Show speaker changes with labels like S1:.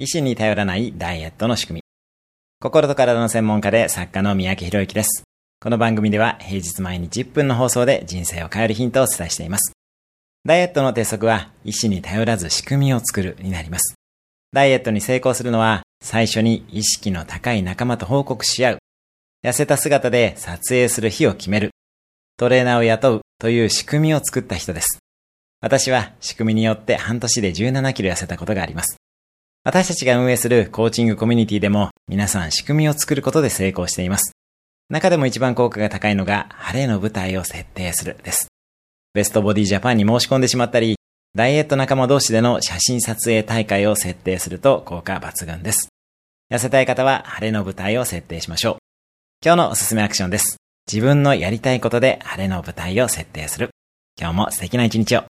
S1: 医師に頼らないダイエットの仕組み。心と体の専門家で作家の三宅博之です。この番組では平日毎日10分の放送で人生を変えるヒントをお伝えしています。ダイエットの鉄則は、医師に頼らず仕組みを作るになります。ダイエットに成功するのは、最初に意識の高い仲間と報告し合う。痩せた姿で撮影する日を決める。トレーナーを雇うという仕組みを作った人です。私は仕組みによって半年で17キロ痩せたことがあります。私たちが運営するコーチングコミュニティでも皆さん仕組みを作ることで成功しています。中でも一番効果が高いのが晴れの舞台を設定するです。ベストボディジャパンに申し込んでしまったり、ダイエット仲間同士での写真撮影大会を設定すると効果抜群です。痩せたい方は晴れの舞台を設定しましょう。今日のおすすめアクションです。自分のやりたいことで晴れの舞台を設定する。今日も素敵な一日を。